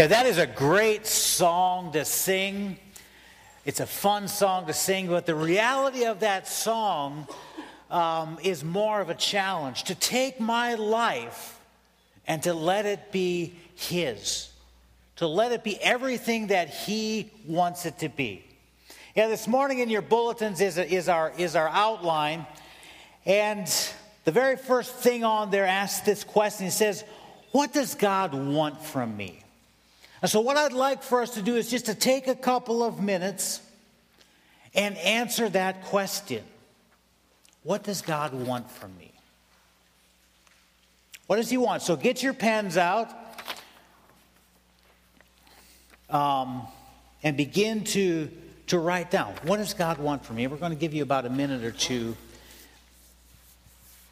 Yeah, that is a great song to sing. It's a fun song to sing, but the reality of that song um, is more of a challenge to take my life and to let it be His, to let it be everything that He wants it to be. Yeah, this morning in your bulletins is, is, our, is our outline, and the very first thing on there asks this question. It says, What does God want from me? And so, what I'd like for us to do is just to take a couple of minutes and answer that question What does God want from me? What does He want? So, get your pens out um, and begin to, to write down what does God want from me? We're going to give you about a minute or two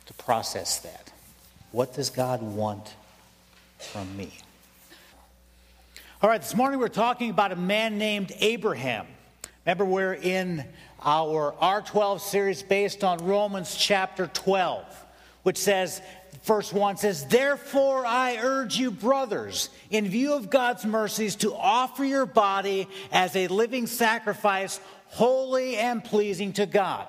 to process that. What does God want from me? All right, this morning we're talking about a man named Abraham. Remember, we're in our R12 series based on Romans chapter 12, which says, verse 1 says, Therefore I urge you, brothers, in view of God's mercies, to offer your body as a living sacrifice, holy and pleasing to God.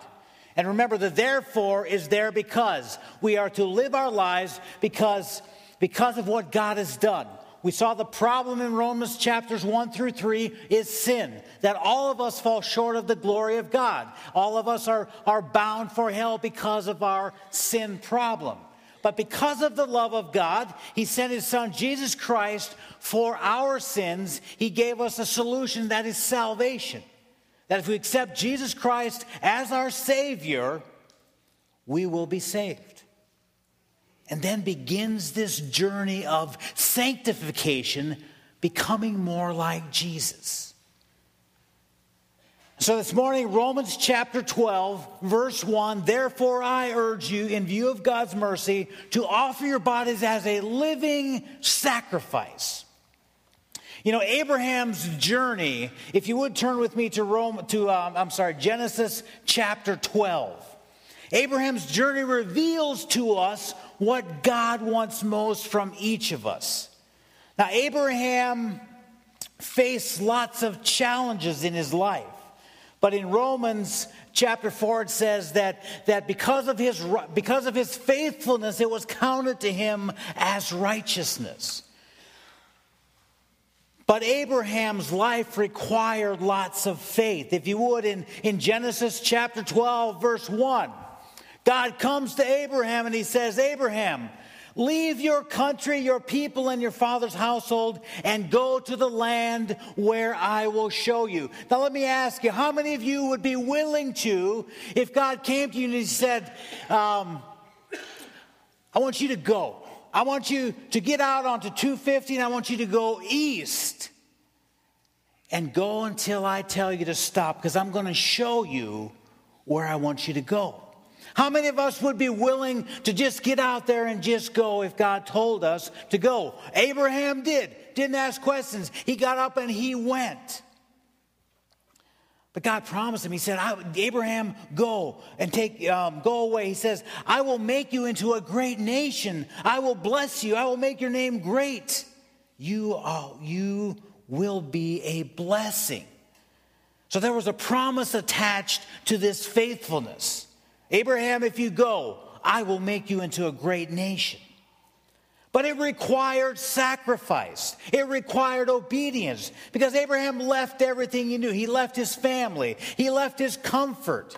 And remember, the therefore is there because we are to live our lives because, because of what God has done. We saw the problem in Romans chapters 1 through 3 is sin, that all of us fall short of the glory of God. All of us are, are bound for hell because of our sin problem. But because of the love of God, He sent His Son Jesus Christ for our sins. He gave us a solution that is salvation. That if we accept Jesus Christ as our Savior, we will be saved and then begins this journey of sanctification, becoming more like Jesus. So, this morning, Romans chapter 12, verse 1 Therefore, I urge you, in view of God's mercy, to offer your bodies as a living sacrifice. You know, Abraham's journey, if you would turn with me to Rome, to, um, I'm sorry, Genesis chapter 12. Abraham's journey reveals to us what God wants most from each of us. Now, Abraham faced lots of challenges in his life. But in Romans chapter 4, it says that, that because, of his, because of his faithfulness, it was counted to him as righteousness. But Abraham's life required lots of faith. If you would, in, in Genesis chapter 12, verse 1, God comes to Abraham and he says, Abraham, leave your country, your people, and your father's household and go to the land where I will show you. Now, let me ask you, how many of you would be willing to, if God came to you and he said, um, I want you to go. I want you to get out onto 250 and I want you to go east and go until I tell you to stop because I'm going to show you where I want you to go. How many of us would be willing to just get out there and just go if God told us to go? Abraham did, didn't ask questions. He got up and he went. But God promised him, He said, Abraham, go and take, um, go away. He says, I will make you into a great nation. I will bless you. I will make your name great. You, are, you will be a blessing. So there was a promise attached to this faithfulness. Abraham, if you go, I will make you into a great nation. But it required sacrifice. It required obedience because Abraham left everything he knew. He left his family, he left his comfort.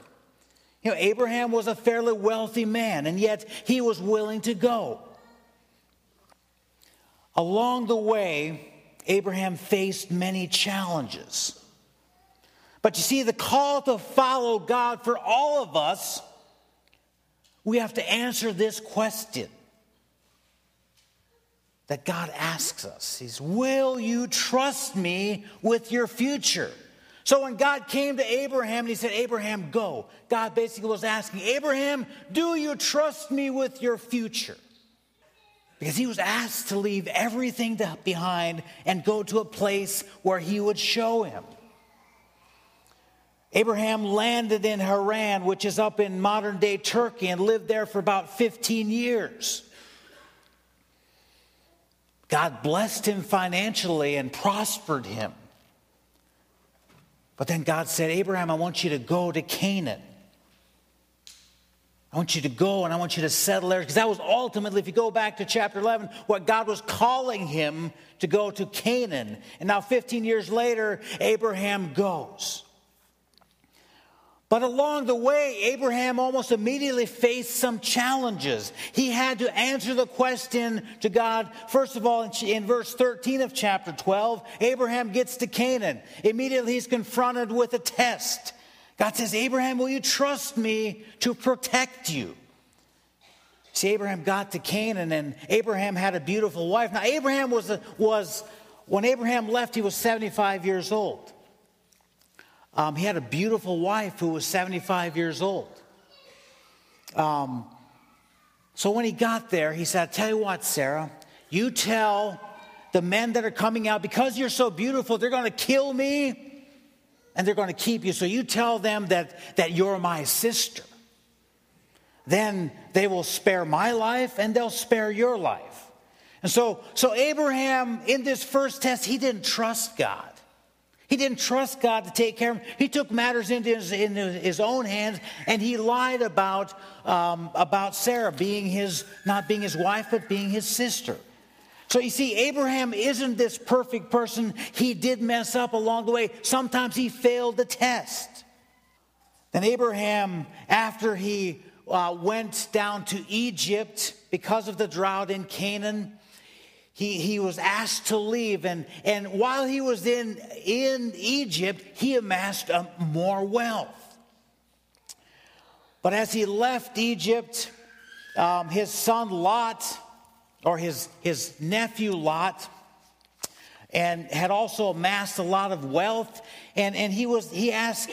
You know, Abraham was a fairly wealthy man, and yet he was willing to go. Along the way, Abraham faced many challenges. But you see, the call to follow God for all of us we have to answer this question that God asks us. He's, Will you trust me with your future? So when God came to Abraham and he said, Abraham, go, God basically was asking, Abraham, do you trust me with your future? Because he was asked to leave everything behind and go to a place where he would show him. Abraham landed in Haran, which is up in modern day Turkey, and lived there for about 15 years. God blessed him financially and prospered him. But then God said, Abraham, I want you to go to Canaan. I want you to go and I want you to settle there. Because that was ultimately, if you go back to chapter 11, what God was calling him to go to Canaan. And now, 15 years later, Abraham goes. But along the way, Abraham almost immediately faced some challenges. He had to answer the question to God. First of all, in verse 13 of chapter 12, Abraham gets to Canaan. Immediately, he's confronted with a test. God says, Abraham, will you trust me to protect you? See, Abraham got to Canaan, and Abraham had a beautiful wife. Now, Abraham was, was when Abraham left, he was 75 years old. Um, he had a beautiful wife who was 75 years old. Um, so when he got there, he said, I tell you what, Sarah, you tell the men that are coming out, because you're so beautiful, they're going to kill me and they're going to keep you. So you tell them that, that you're my sister. Then they will spare my life and they'll spare your life. And so, so Abraham, in this first test, he didn't trust God. He didn't trust God to take care of him. He took matters into his, into his own hands and he lied about, um, about Sarah being his, not being his wife, but being his sister. So you see, Abraham isn't this perfect person. He did mess up along the way. Sometimes he failed the test. Then Abraham, after he uh, went down to Egypt because of the drought in Canaan, he, he was asked to leave. And, and while he was in, in Egypt, he amassed more wealth. But as he left Egypt, um, his son Lot, or his, his nephew Lot, and had also amassed a lot of wealth. And, and he was he asked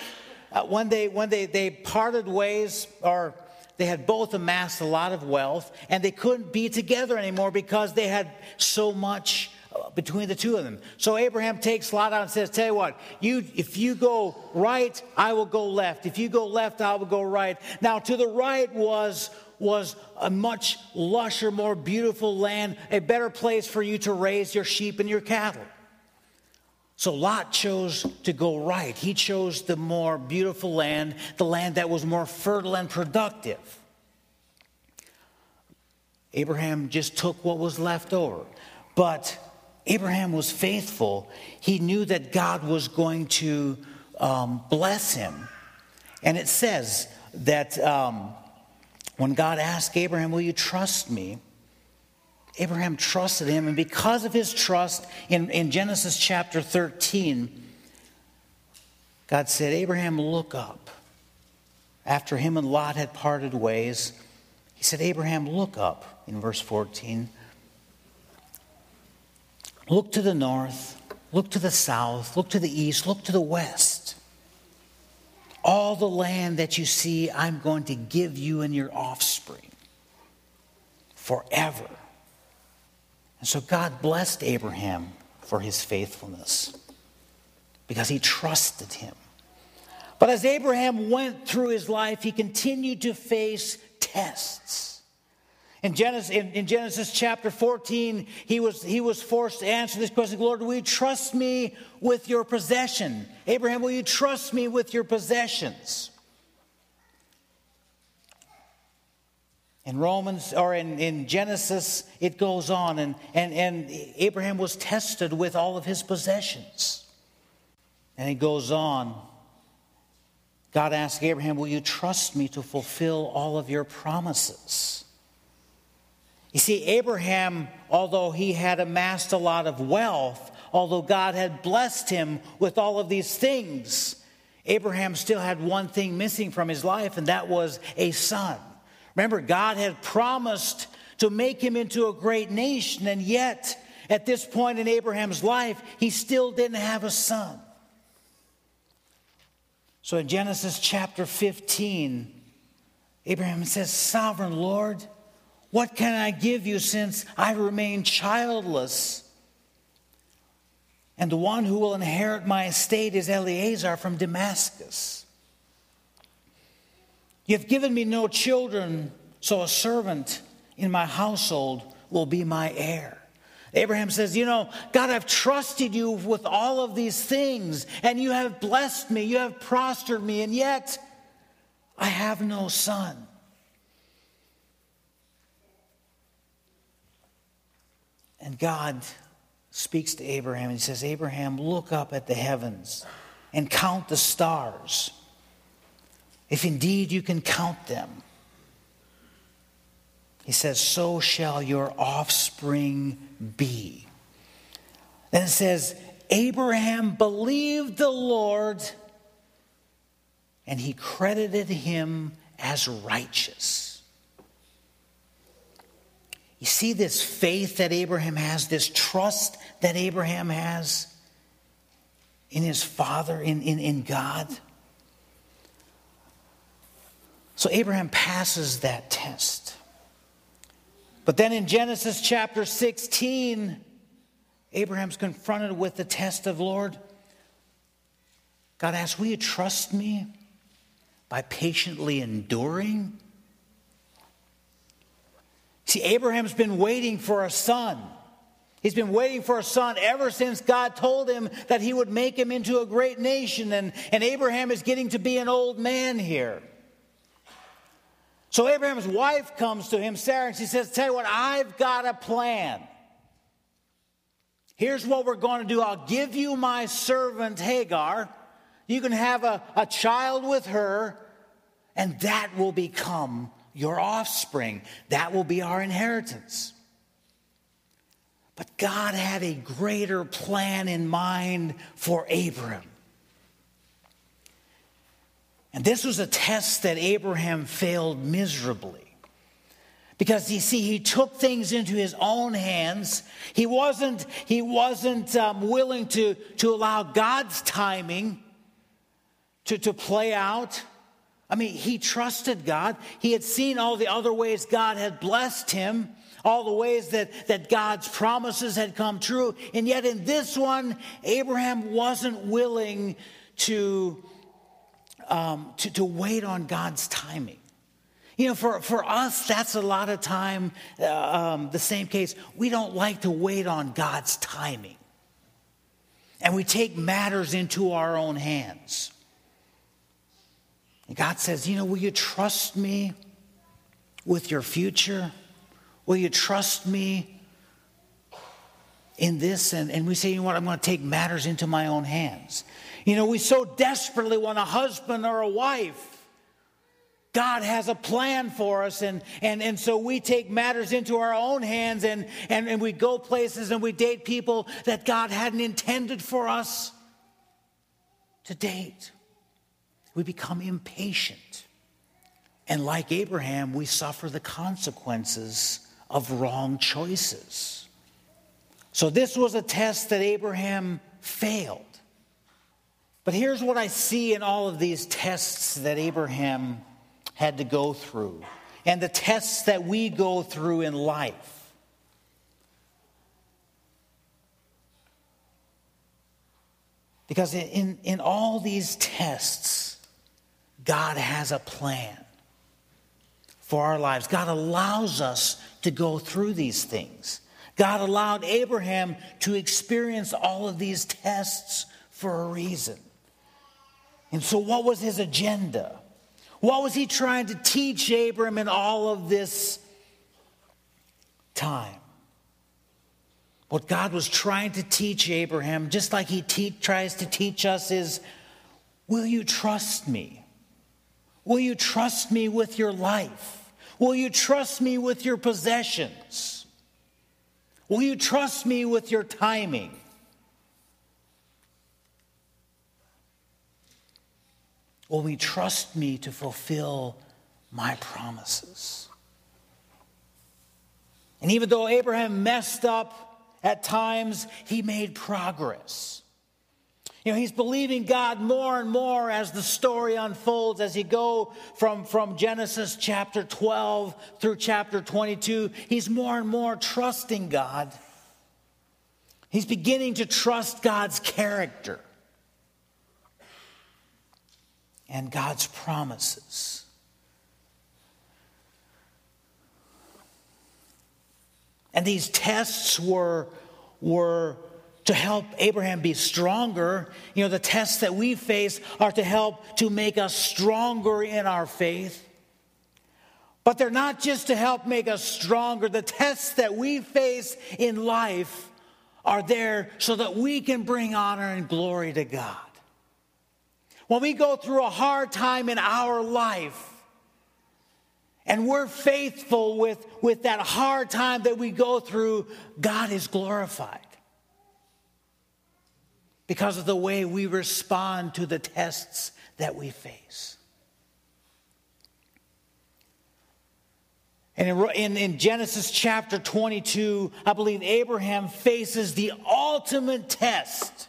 uh, when they when they, they parted ways, or they had both amassed a lot of wealth and they couldn't be together anymore because they had so much uh, between the two of them. So Abraham takes Lot out and says, Tell you what, you, if you go right, I will go left. If you go left, I will go right. Now, to the right was, was a much lusher, more beautiful land, a better place for you to raise your sheep and your cattle. So Lot chose to go right. He chose the more beautiful land, the land that was more fertile and productive. Abraham just took what was left over. But Abraham was faithful. He knew that God was going to um, bless him. And it says that um, when God asked Abraham, Will you trust me? Abraham trusted him, and because of his trust, in, in Genesis chapter 13, God said, Abraham, look up. After him and Lot had parted ways, he said, Abraham, look up, in verse 14. Look to the north, look to the south, look to the east, look to the west. All the land that you see, I'm going to give you and your offspring forever. And so God blessed Abraham for his faithfulness because he trusted him. But as Abraham went through his life, he continued to face tests. In Genesis, in, in, Genesis chapter 14, he was, he was forced to answer this question Lord, will you trust me with your possession? Abraham, will you trust me with your possessions? In Romans or in, in Genesis, it goes on, and, and, and Abraham was tested with all of his possessions. And it goes on. God asked Abraham, Will you trust me to fulfill all of your promises? You see, Abraham, although he had amassed a lot of wealth, although God had blessed him with all of these things, Abraham still had one thing missing from his life, and that was a son. Remember, God had promised to make him into a great nation, and yet, at this point in Abraham's life, he still didn't have a son. So in Genesis chapter 15, Abraham says, Sovereign Lord, what can I give you since I remain childless? And the one who will inherit my estate is Eliezer from Damascus. You've given me no children, so a servant in my household will be my heir. Abraham says, You know, God, I've trusted you with all of these things, and you have blessed me, you have prospered me, and yet I have no son. And God speaks to Abraham and he says, Abraham, look up at the heavens and count the stars, if indeed you can count them. He says, So shall your offspring be. Then it says, Abraham believed the Lord and he credited him as righteous. You see this faith that Abraham has, this trust that Abraham has in his father, in, in, in God. So Abraham passes that test. But then in Genesis chapter 16, Abraham's confronted with the test of Lord. God asks, Will you trust me by patiently enduring? See, Abraham's been waiting for a son. He's been waiting for a son ever since God told him that he would make him into a great nation. And, and Abraham is getting to be an old man here. So Abraham's wife comes to him, Sarah, and she says, Tell you what, I've got a plan. Here's what we're going to do I'll give you my servant Hagar. You can have a, a child with her, and that will become your offspring. That will be our inheritance. But God had a greater plan in mind for Abram. And this was a test that Abraham failed miserably. Because you see, he took things into his own hands. He wasn't, he wasn't um, willing to, to allow God's timing to, to play out. I mean, he trusted God. He had seen all the other ways God had blessed him, all the ways that, that God's promises had come true. And yet, in this one, Abraham wasn't willing to um, to, to wait on God's timing. You know, for, for us, that's a lot of time, uh, um, the same case. We don't like to wait on God's timing. And we take matters into our own hands. And God says, You know, will you trust me with your future? Will you trust me in this? And, and we say, You know what? I'm going to take matters into my own hands. You know, we so desperately want a husband or a wife. God has a plan for us, and, and, and so we take matters into our own hands and, and, and we go places and we date people that God hadn't intended for us to date. We become impatient. And like Abraham, we suffer the consequences of wrong choices. So, this was a test that Abraham failed. But here's what I see in all of these tests that Abraham had to go through, and the tests that we go through in life. Because in, in all these tests, God has a plan for our lives. God allows us to go through these things. God allowed Abraham to experience all of these tests for a reason. And so, what was his agenda? What was he trying to teach Abram in all of this time? What God was trying to teach Abraham, just like he te- tries to teach us, is will you trust me? Will you trust me with your life? Will you trust me with your possessions? Will you trust me with your timing? Will we trust me to fulfill my promises? And even though Abraham messed up at times, he made progress. You know, he's believing God more and more as the story unfolds, as he go from, from Genesis chapter 12 through chapter 22. He's more and more trusting God. He's beginning to trust God's character and God's promises. And these tests were, were to help Abraham be stronger. You know, the tests that we face are to help to make us stronger in our faith. But they're not just to help make us stronger. The tests that we face in life are there so that we can bring honor and glory to God. When we go through a hard time in our life, and we're faithful with, with that hard time that we go through, God is glorified because of the way we respond to the tests that we face. And in, in, in, Genesis chapter 22, I believe Abraham faces the ultimate test.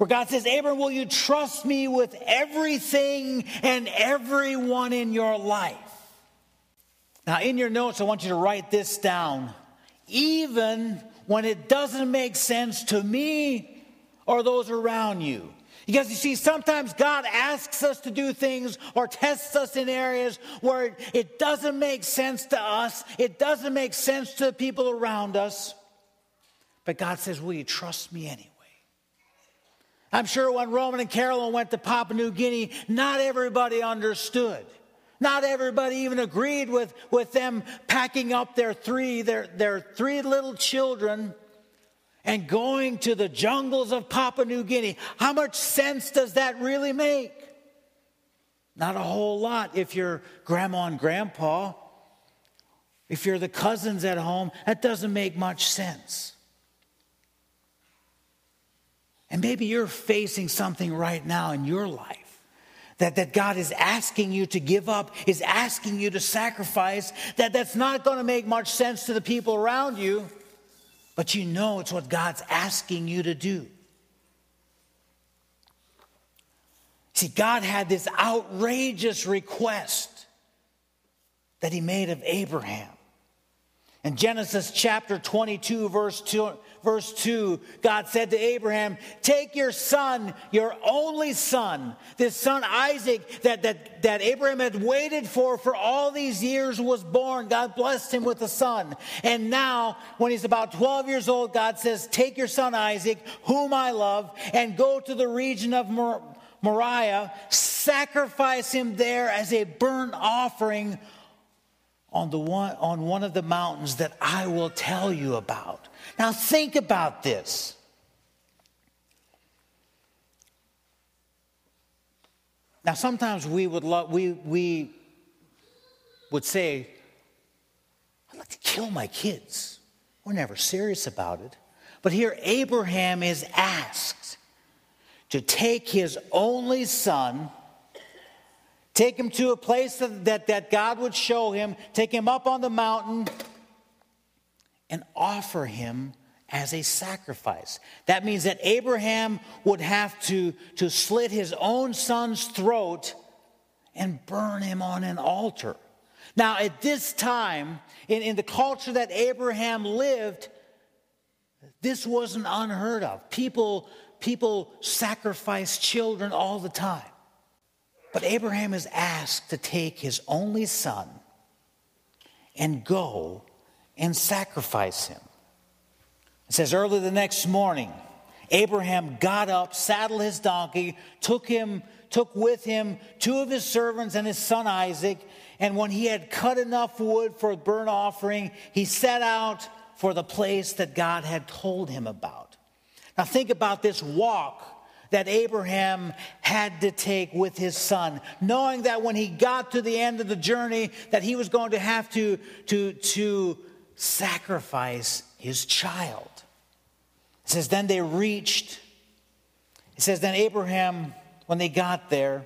Where God says, Abraham, will you trust me with everything and everyone in your life? Now, in your notes, I want you to write this down. Even when it doesn't make sense to me or those around you. Because you see, sometimes God asks us to do things or tests us in areas where it doesn't make sense to us, it doesn't make sense to the people around us. But God says, Will you trust me anyway? I'm sure when Roman and Carolyn went to Papua New Guinea, not everybody understood. Not everybody even agreed with, with them packing up their three, their, their three little children and going to the jungles of Papua New Guinea. How much sense does that really make? Not a whole lot if you're grandma and grandpa. If you're the cousins at home, that doesn't make much sense. And maybe you're facing something right now in your life that, that God is asking you to give up, is asking you to sacrifice, that that's not going to make much sense to the people around you, but you know it's what God's asking you to do. See, God had this outrageous request that He made of Abraham. In Genesis chapter 22, verse 2, verse 2, God said to Abraham, Take your son, your only son, this son Isaac that, that, that Abraham had waited for for all these years was born. God blessed him with a son. And now, when he's about 12 years old, God says, Take your son Isaac, whom I love, and go to the region of Mor- Moriah, sacrifice him there as a burnt offering on, the one, on one of the mountains that I will tell you about. Now, think about this. Now, sometimes we would, lo- we, we would say, I'd like to kill my kids. We're never serious about it. But here, Abraham is asked to take his only son Take him to a place that, that, God would show him, take him up on the mountain, and offer him as a sacrifice. That means that Abraham would have to, to slit his own son's throat and burn him on an altar. Now, at this time, in, in the culture that Abraham lived, this wasn't unheard of. People, people sacrifice children all the time. But Abraham is asked to take his only son and go and sacrifice him. It says, early the next morning, Abraham got up, saddled his donkey, took him, took with him two of his servants and his son Isaac, and when he had cut enough wood for a burnt offering, he set out for the place that God had told him about. Now think about this walk that Abraham had to take with his son, knowing that when he got to the end of the journey that he was going to have to, to, to sacrifice his child. It says, then they reached, it says, then Abraham, when they got there,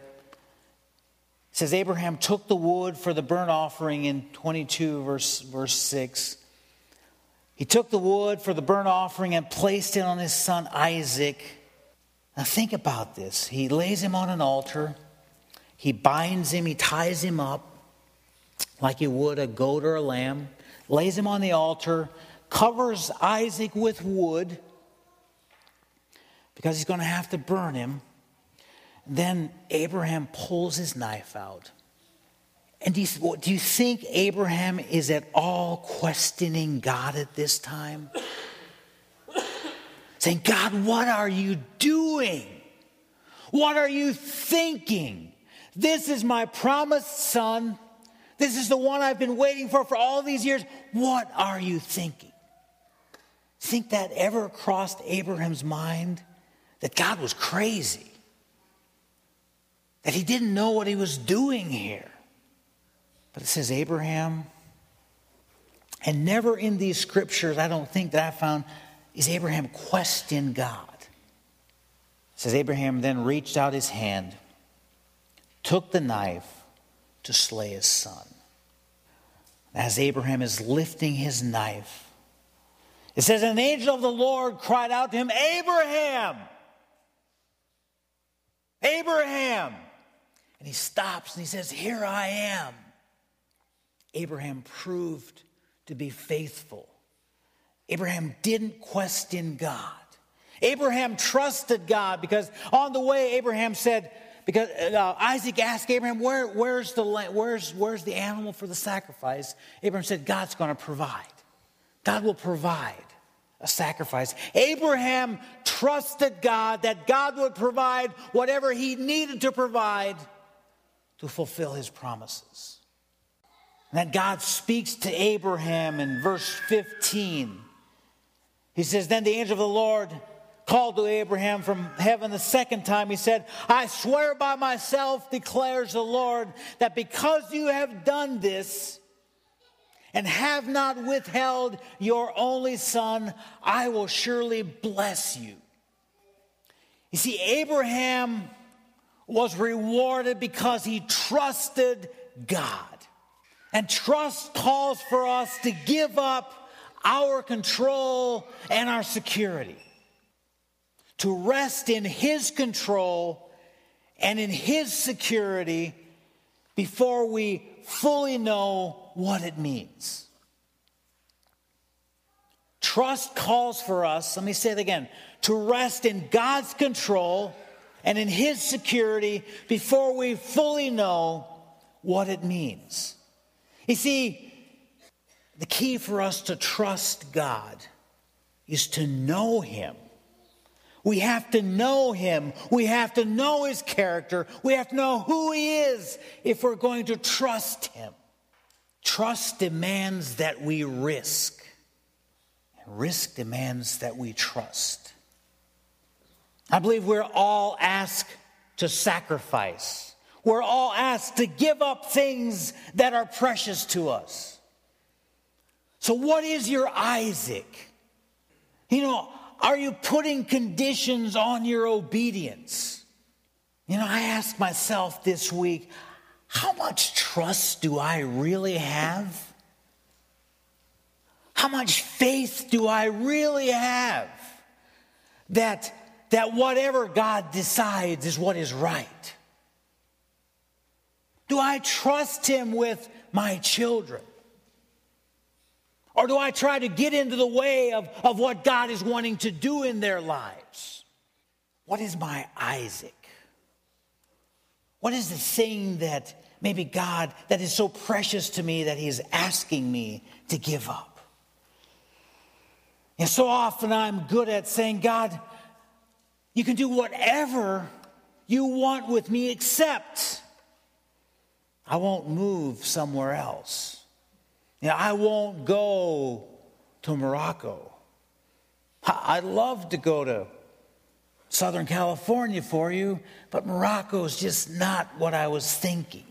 it says, Abraham took the wood for the burnt offering in 22, verse, verse 6. He took the wood for the burnt offering and placed it on his son Isaac. Now, think about this. He lays him on an altar, he binds him, he ties him up like he would a goat or a lamb, lays him on the altar, covers Isaac with wood because he's going to have to burn him. Then Abraham pulls his knife out And do you, think Abraham is at all questioning God at this time? Saying, God, what are you doing? What are you thinking? This is my promised son. This is the one I've been waiting for for all these years. What are you thinking? Think that ever crossed Abraham's mind? That God was crazy, that he didn't know what he was doing here. But it says Abraham, and never in these scriptures, I don't think that I found, is Abraham question God. It says Abraham then reached out his hand, took the knife to slay his son. As Abraham is lifting his knife, it says, An angel of the Lord cried out to him, Abraham! Abraham! And he stops and he says, Here I am. Abraham proved to be faithful. Abraham didn't question God. Abraham trusted God because on the way, Abraham said, because uh, Isaac asked Abraham, Where, where's, the, where's, where's the animal for the sacrifice? Abraham said, God's going to provide. God will provide a sacrifice. Abraham trusted God that God would provide whatever he needed to provide to fulfill his promises. And that God speaks to Abraham in verse 15. He says, Then the angel of the Lord called to Abraham from heaven the second time. He said, I swear by myself, declares the Lord, that because you have done this and have not withheld your only son, I will surely bless you. You see, Abraham was rewarded because he trusted God. And trust calls for us to give up our control and our security to rest in His control and in His security before we fully know what it means. Trust calls for us, let me say it again, to rest in God's control and in His security before we fully know what it means. You see, the key for us to trust God is to know Him we have to know him. We have to know his character. We have to know who he is if we're going to trust him. Trust demands that we risk, and risk demands that we trust. I believe we're all asked to sacrifice. We're all asked to give up things that are precious to us. So, what is your Isaac? You know, are you putting conditions on your obedience? You know, I asked myself this week, how much trust do I really have? How much faith do I really have that, that whatever God decides is what is right? Do I trust Him with my children? Or do I try to get into the way of, of what God is wanting to do in their lives? What is my Isaac? What is the thing that maybe God, that is so precious to me that He is asking me to give up? And so often I'm good at saying, God, you can do whatever you want with me, except I won't move somewhere else. You know, I won't go to Morocco. I'd love to go to Southern California for you, but Morocco is just not what I was thinking.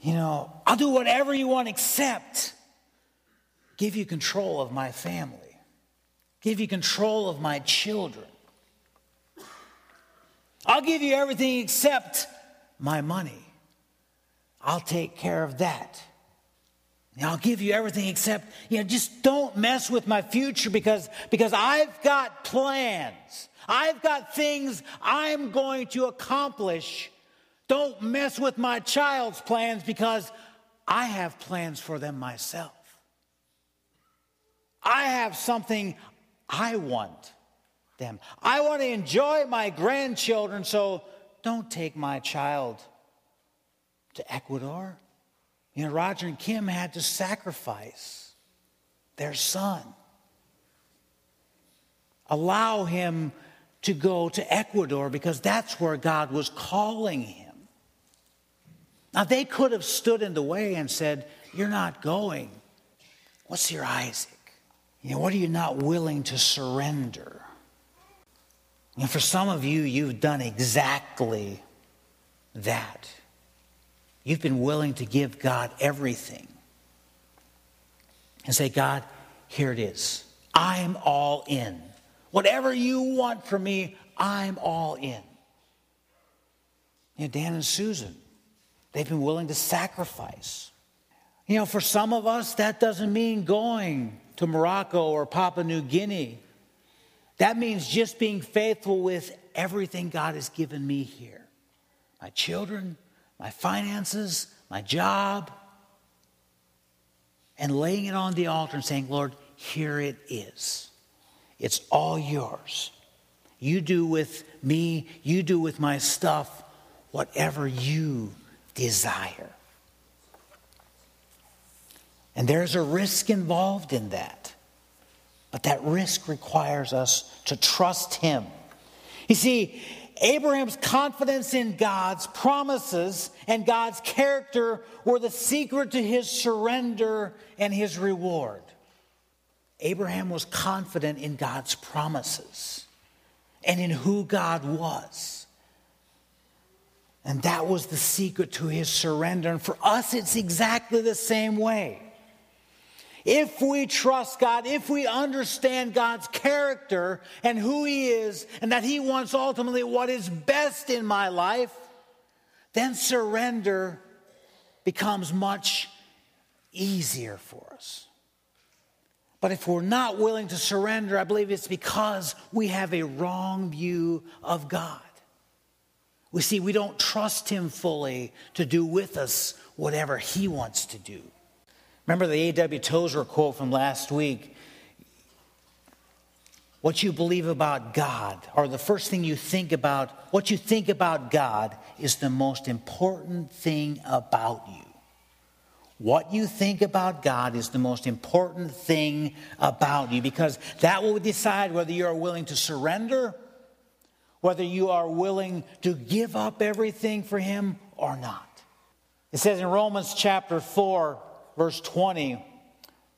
You know, I'll do whatever you want except give you control of my family, give you control of my children. I'll give you everything except my money. I'll take care of that. I'll give you everything except, you know, just don't mess with my future because, because I've got plans. I've got things I'm going to accomplish. Don't mess with my child's plans because I have plans for them myself. I have something I want them. I want to enjoy my grandchildren, so don't take my child to Ecuador. You know, Roger and Kim had to sacrifice their son, allow him to go to Ecuador because that's where God was calling him. Now, they could have stood in the way and said, You're not going. What's your Isaac? You know, what are you not willing to surrender? And for some of you, you've done exactly that. You've been willing to give God everything and say, God, here it is. I'm all in. Whatever you want from me, I'm all in. You know, Dan and Susan, they've been willing to sacrifice. You know, for some of us, that doesn't mean going to Morocco or Papua New Guinea. That means just being faithful with everything God has given me here my children, my finances, my job, and laying it on the altar and saying, Lord, here it is. It's all yours. You do with me, you do with my stuff, whatever you desire. And there's a risk involved in that. But that risk requires us to trust Him. You see, Abraham's confidence in God's promises and God's character were the secret to his surrender and his reward. Abraham was confident in God's promises and in who God was. And that was the secret to his surrender. And for us, it's exactly the same way. If we trust God, if we understand God's character and who He is, and that He wants ultimately what is best in my life, then surrender becomes much easier for us. But if we're not willing to surrender, I believe it's because we have a wrong view of God. We see, we don't trust Him fully to do with us whatever He wants to do. Remember the A.W. Tozer quote from last week? What you believe about God, or the first thing you think about, what you think about God, is the most important thing about you. What you think about God is the most important thing about you because that will decide whether you are willing to surrender, whether you are willing to give up everything for Him or not. It says in Romans chapter 4, verse 20,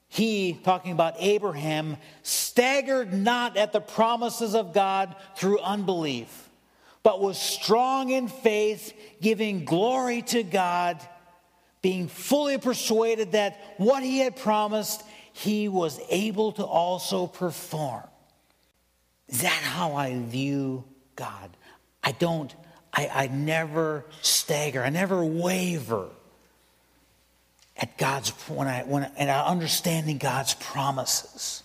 he, talking about Abraham, staggered not at the promises of God through unbelief, but was strong in faith, giving glory to God, being fully persuaded that what he had promised, he was able to also perform. Is that how I view God? I don't, I, I never stagger, I never waver at God's when I when and understanding God's promises.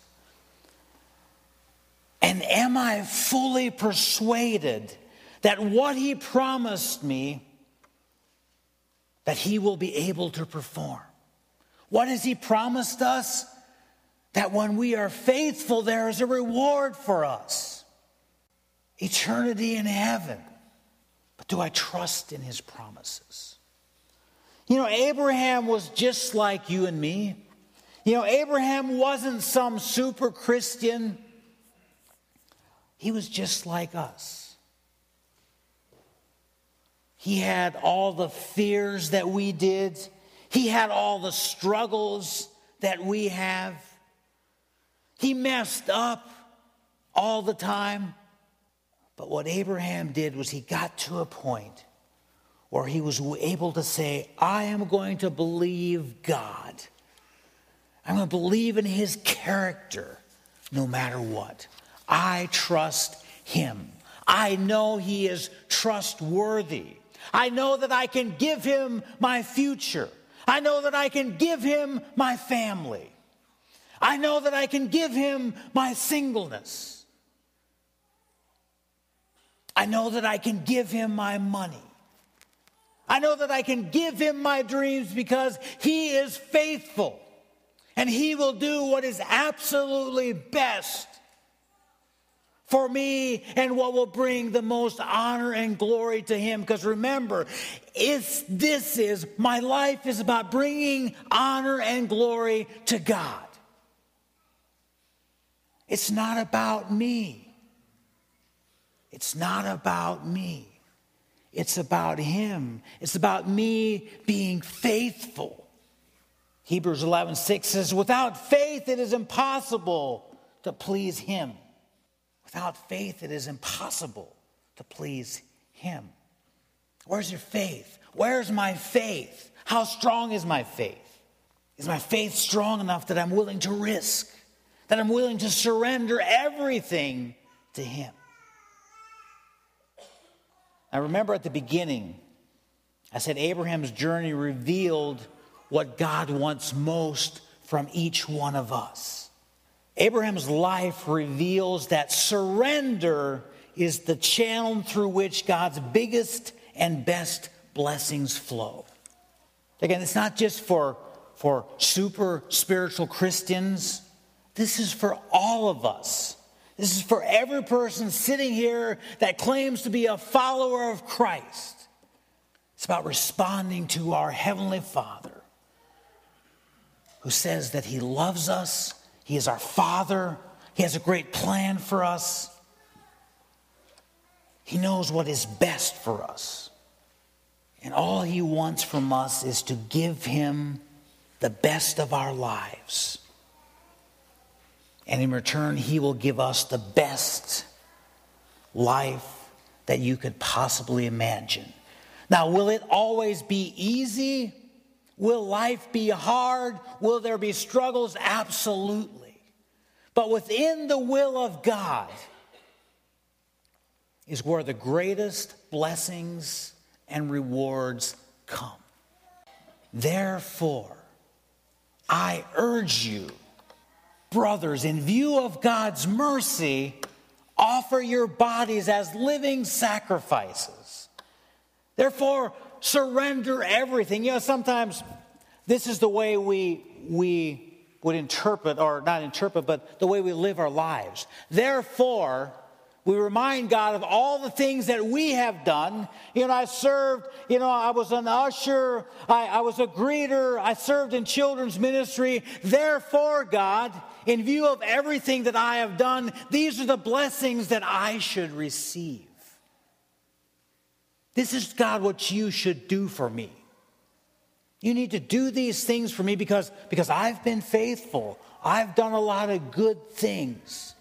And am I fully persuaded that what he promised me that he will be able to perform? What has he promised us? That when we are faithful, there is a reward for us. Eternity in heaven. But do I trust in his promises? You know, Abraham was just like you and me. You know, Abraham wasn't some super Christian, he was just like us. He had all the fears that we did, he had all the struggles that we have. He messed up all the time. But what Abraham did was he got to a point where he was able to say, I am going to believe God. I'm going to believe in his character no matter what. I trust him. I know he is trustworthy. I know that I can give him my future. I know that I can give him my family. I know that I can give him my singleness. I know that I can give him my money. I know that I can give him my dreams because he is faithful and he will do what is absolutely best for me and what will bring the most honor and glory to him. Because remember it's this is my life is about bringing honor and glory to god. It's not about me. It's not about me it's about him it's about me being faithful hebrews 11 6 says without faith it is impossible to please him Without faith, it is impossible to please Him. Where's your faith? Where's my faith? How strong is my faith? Is my faith strong enough that I'm willing to risk, that I'm willing to surrender everything to Him? I remember at the beginning, I said Abraham's journey revealed what God wants most from each one of us. Abraham's life reveals that surrender is the channel through which God's biggest and best blessings flow. Again, it's not just for, for super spiritual Christians, this is for all of us. This is for every person sitting here that claims to be a follower of Christ. It's about responding to our Heavenly Father who says that He loves us he is our Father. He has a great plan for us. He knows what is best for us. And all He wants from us is to give Him the best of our lives. And in return, He will give us the best life that you could possibly imagine. Now, will it always be easy? Will life be hard? Will there be struggles? Absolutely. But within the will of God is where the greatest blessings and rewards come. Therefore, I urge you, brothers, in view of God's mercy, offer your bodies as living sacrifices. Therefore, surrender everything. You know, sometimes this is the way we, we would interpret, or not interpret, but the way we live our lives. Therefore, we remind God of all the things that we have done. You know, I served, you know, I was an usher, I, I was a greeter, I served in children's ministry. Therefore, God, in view of everything that I have done, these are the blessings that I should receive. This is, God, what you should do for me. You need to do these things for me because, because I've been faithful. I've done a lot of good things.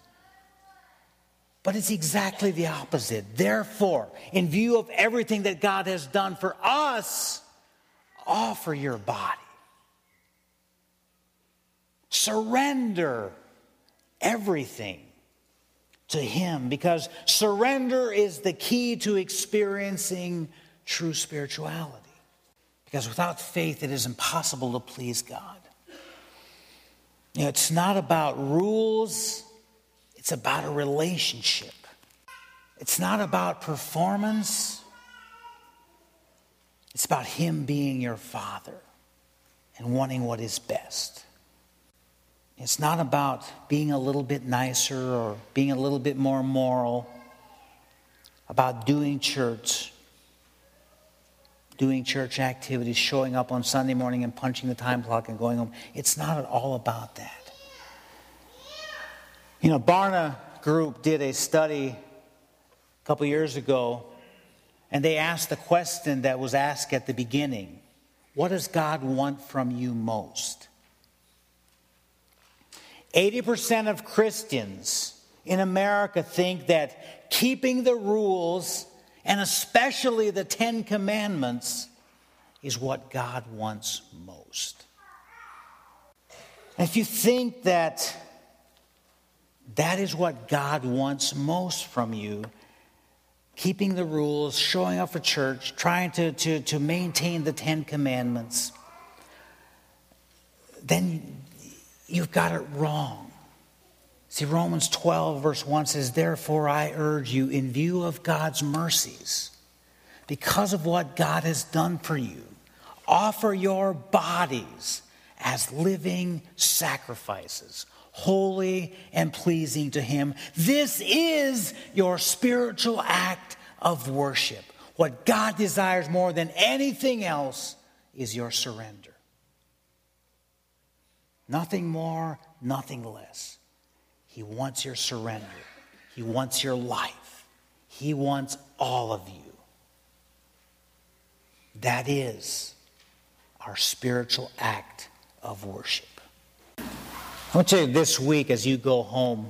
But it's exactly the opposite. Therefore, in view of everything that God has done for us, offer your body. Surrender everything to Him because surrender is the key to experiencing true spirituality. Because without faith, it is impossible to please God. You know, it's not about rules, it's about a relationship. It's not about performance, it's about Him being your Father and wanting what is best. It's not about being a little bit nicer or being a little bit more moral, about doing church, doing church activities, showing up on Sunday morning and punching the time clock and going home. It's not at all about that. You know, Barna Group did a study a couple years ago, and they asked the question that was asked at the beginning What does God want from you most? 80% of Christians in America think that keeping the rules, and especially the Ten Commandments, is what God wants most. If you think that that is what God wants most from you, keeping the rules, showing up for church, trying to, to, to maintain the Ten Commandments, then you've got it wrong. See, Romans 12, verse 1 says, Therefore I urge you, in view of God's mercies, because of what God has done for you, offer your bodies as living sacrifices, holy and pleasing to Him. This is your spiritual act of worship. What God desires more than anything else is your surrender. Nothing more, nothing less. He wants your surrender. He wants your life. He wants all of you. That is our spiritual act of worship. I want to you this week as you go home,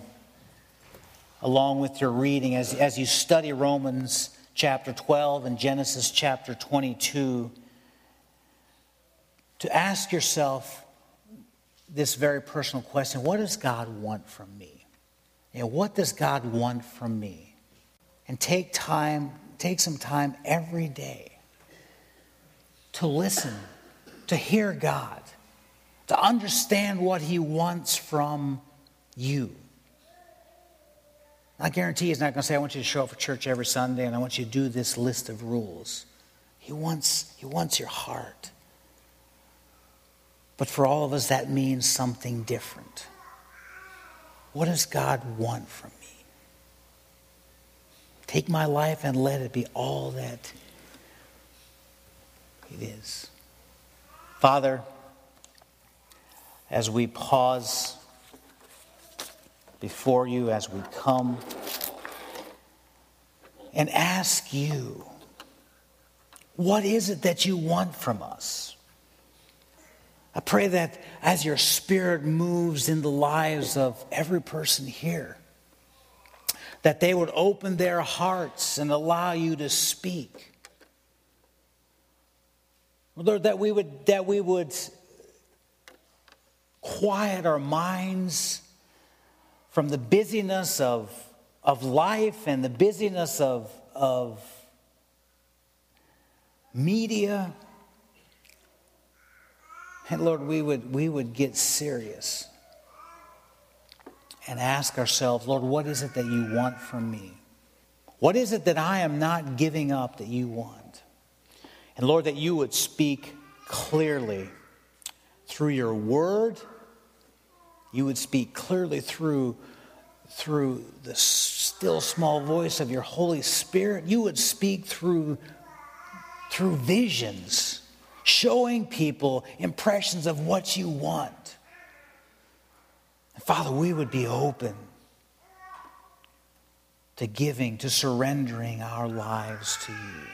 along with your reading, as, as you study Romans chapter 12 and Genesis chapter 22, to ask yourself this very personal question What does God want from me? Know, what does God want from me? And take time, take some time every day to listen, to hear God, to understand what He wants from you. I guarantee He's not going to say, I want you to show up for church every Sunday and I want you to do this list of rules. He wants, he wants your heart. But for all of us, that means something different. What does God want from me? Take my life and let it be all that it is. Father, as we pause before you, as we come and ask you, what is it that you want from us? I pray that as your spirit moves in the lives of every person here, that they would open their hearts and allow you to speak. Lord, that we would, that we would quiet our minds from the busyness of, of life and the busyness of, of media and Lord, we would, we would get serious and ask ourselves, Lord, what is it that you want from me? What is it that I am not giving up that you want? And Lord, that you would speak clearly through your word. You would speak clearly through, through the still small voice of your Holy Spirit. You would speak through, through visions showing people impressions of what you want. Father, we would be open to giving, to surrendering our lives to you.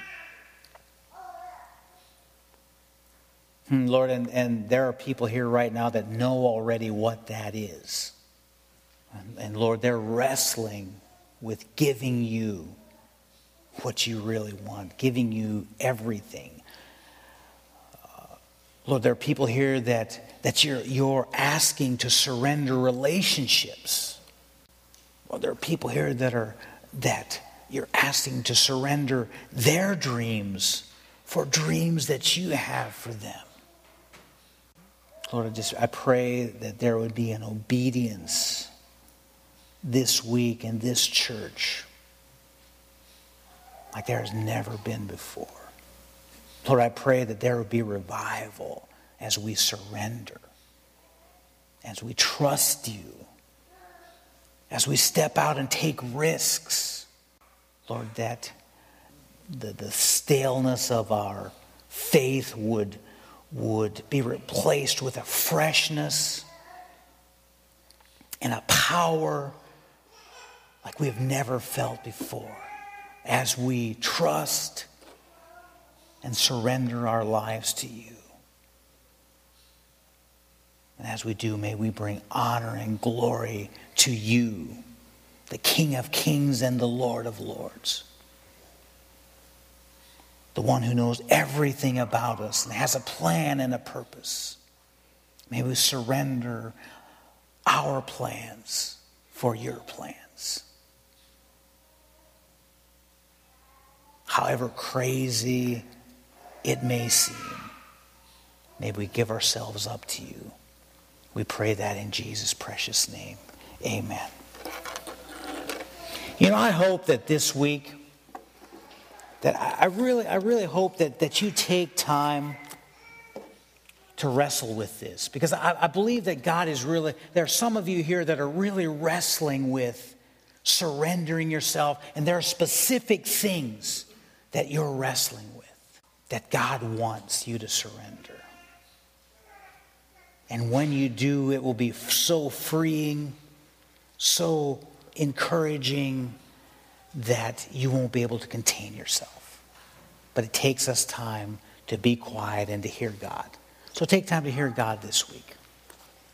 Hmm, Lord, and, and there are people here right now that know already what that is. And, and Lord, they're wrestling with giving you what you really want, giving you everything. Lord, there are people here that, that you're, you're asking to surrender relationships. Well, there are people here that are that you're asking to surrender their dreams for dreams that you have for them. Lord, I just I pray that there would be an obedience this week in this church like there has never been before. Lord, I pray that there would be revival as we surrender, as we trust you, as we step out and take risks. Lord, that the, the staleness of our faith would, would be replaced with a freshness and a power like we have never felt before as we trust and surrender our lives to you. And as we do, may we bring honor and glory to you, the King of kings and the Lord of lords, the one who knows everything about us and has a plan and a purpose. May we surrender our plans for your plans. However crazy it may seem. May we give ourselves up to you. We pray that in Jesus' precious name. Amen. You know, I hope that this week, that I really, I really hope that, that you take time to wrestle with this because I, I believe that God is really, there are some of you here that are really wrestling with surrendering yourself, and there are specific things that you're wrestling with that God wants you to surrender. And when you do, it will be so freeing, so encouraging that you won't be able to contain yourself. But it takes us time to be quiet and to hear God. So take time to hear God this week.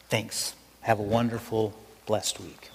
Thanks. Have a wonderful, blessed week.